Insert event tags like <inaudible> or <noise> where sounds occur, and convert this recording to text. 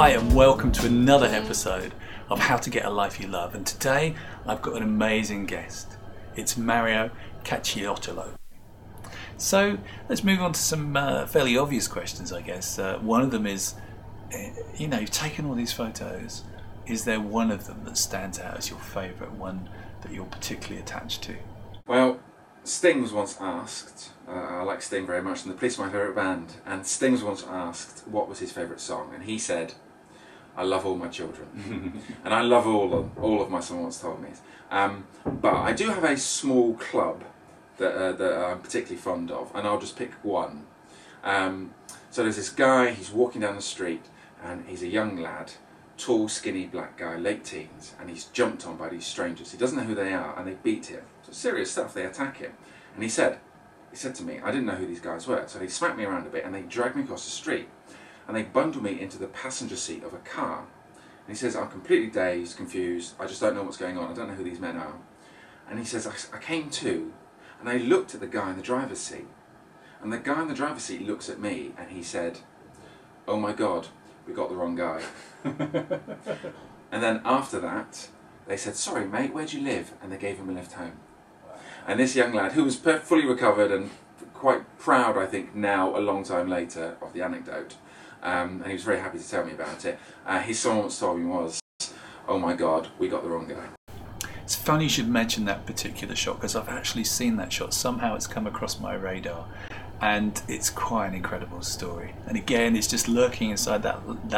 Hi, and welcome to another episode of How to Get a Life You Love. And today I've got an amazing guest. It's Mario Cacciottolo. So let's move on to some uh, fairly obvious questions, I guess. Uh, one of them is uh, you know, you've taken all these photos. Is there one of them that stands out as your favourite, one that you're particularly attached to? Well, Sting was once asked, uh, I like Sting very much, and the Police are my favourite band, and Sting was once asked what was his favourite song, and he said, I love all my children. <laughs> and I love all of, all of my, someone once told me. Um, but I do have a small club that, uh, that I'm particularly fond of, and I'll just pick one. Um, so there's this guy, he's walking down the street, and he's a young lad, tall, skinny black guy, late teens, and he's jumped on by these strangers. He doesn't know who they are, and they beat him. So serious stuff, they attack him. And he said, he said to me, I didn't know who these guys were, so they smacked me around a bit and they dragged me across the street and they bundle me into the passenger seat of a car. And he says, I'm completely dazed, confused, I just don't know what's going on, I don't know who these men are. And he says, I, I came to, and I looked at the guy in the driver's seat, and the guy in the driver's seat looks at me and he said, Oh my god, we got the wrong guy. <laughs> and then after that, they said, Sorry, mate, where'd you live? And they gave him a lift home. And this young lad, who was fully recovered and quite proud, I think, now, a long time later, of the anecdote, um, and he was very happy to tell me about it, uh, his once told me was, Oh my god, we got the wrong guy. It's funny you should mention that particular shot because I've actually seen that shot. Somehow it's come across my radar, and it's quite an incredible story. And again, it's just lurking inside that that